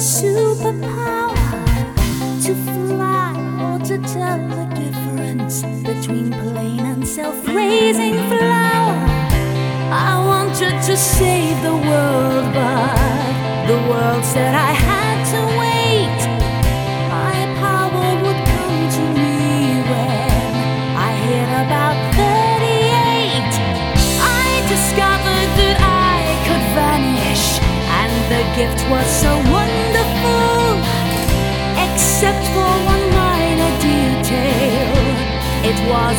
superpower to fly or to tell the difference between plain and self-raising flour. I wanted to save the world, but the world said I had to wait.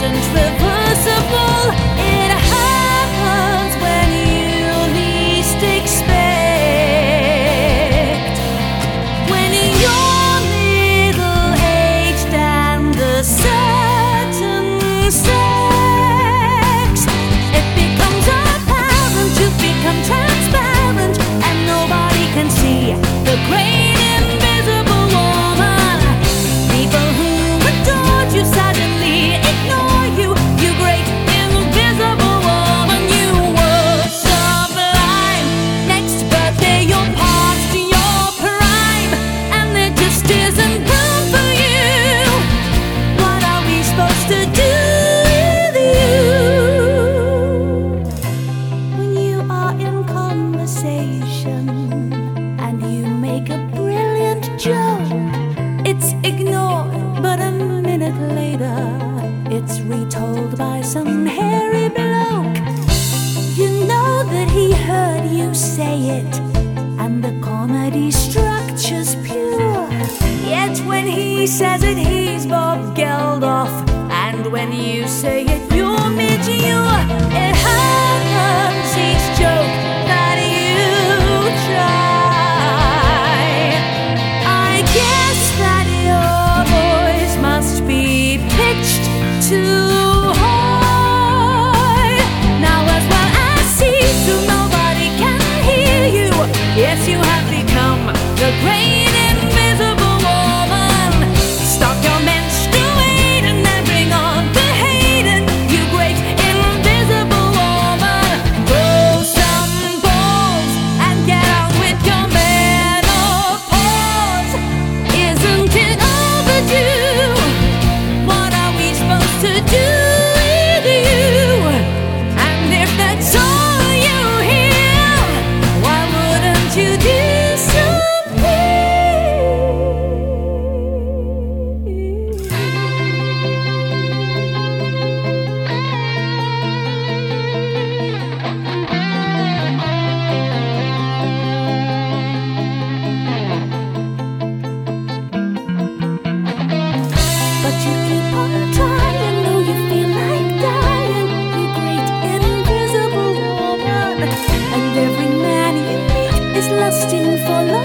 It wasn't and you make a brilliant joke? It's ignored, but a minute later, it's retold by some hairy bloke. You know that he heard you say it, and the comedy structure's pure. Yet when he says it, he's Bob Geldof, and when you say it, you're Midge. You're lasting for love.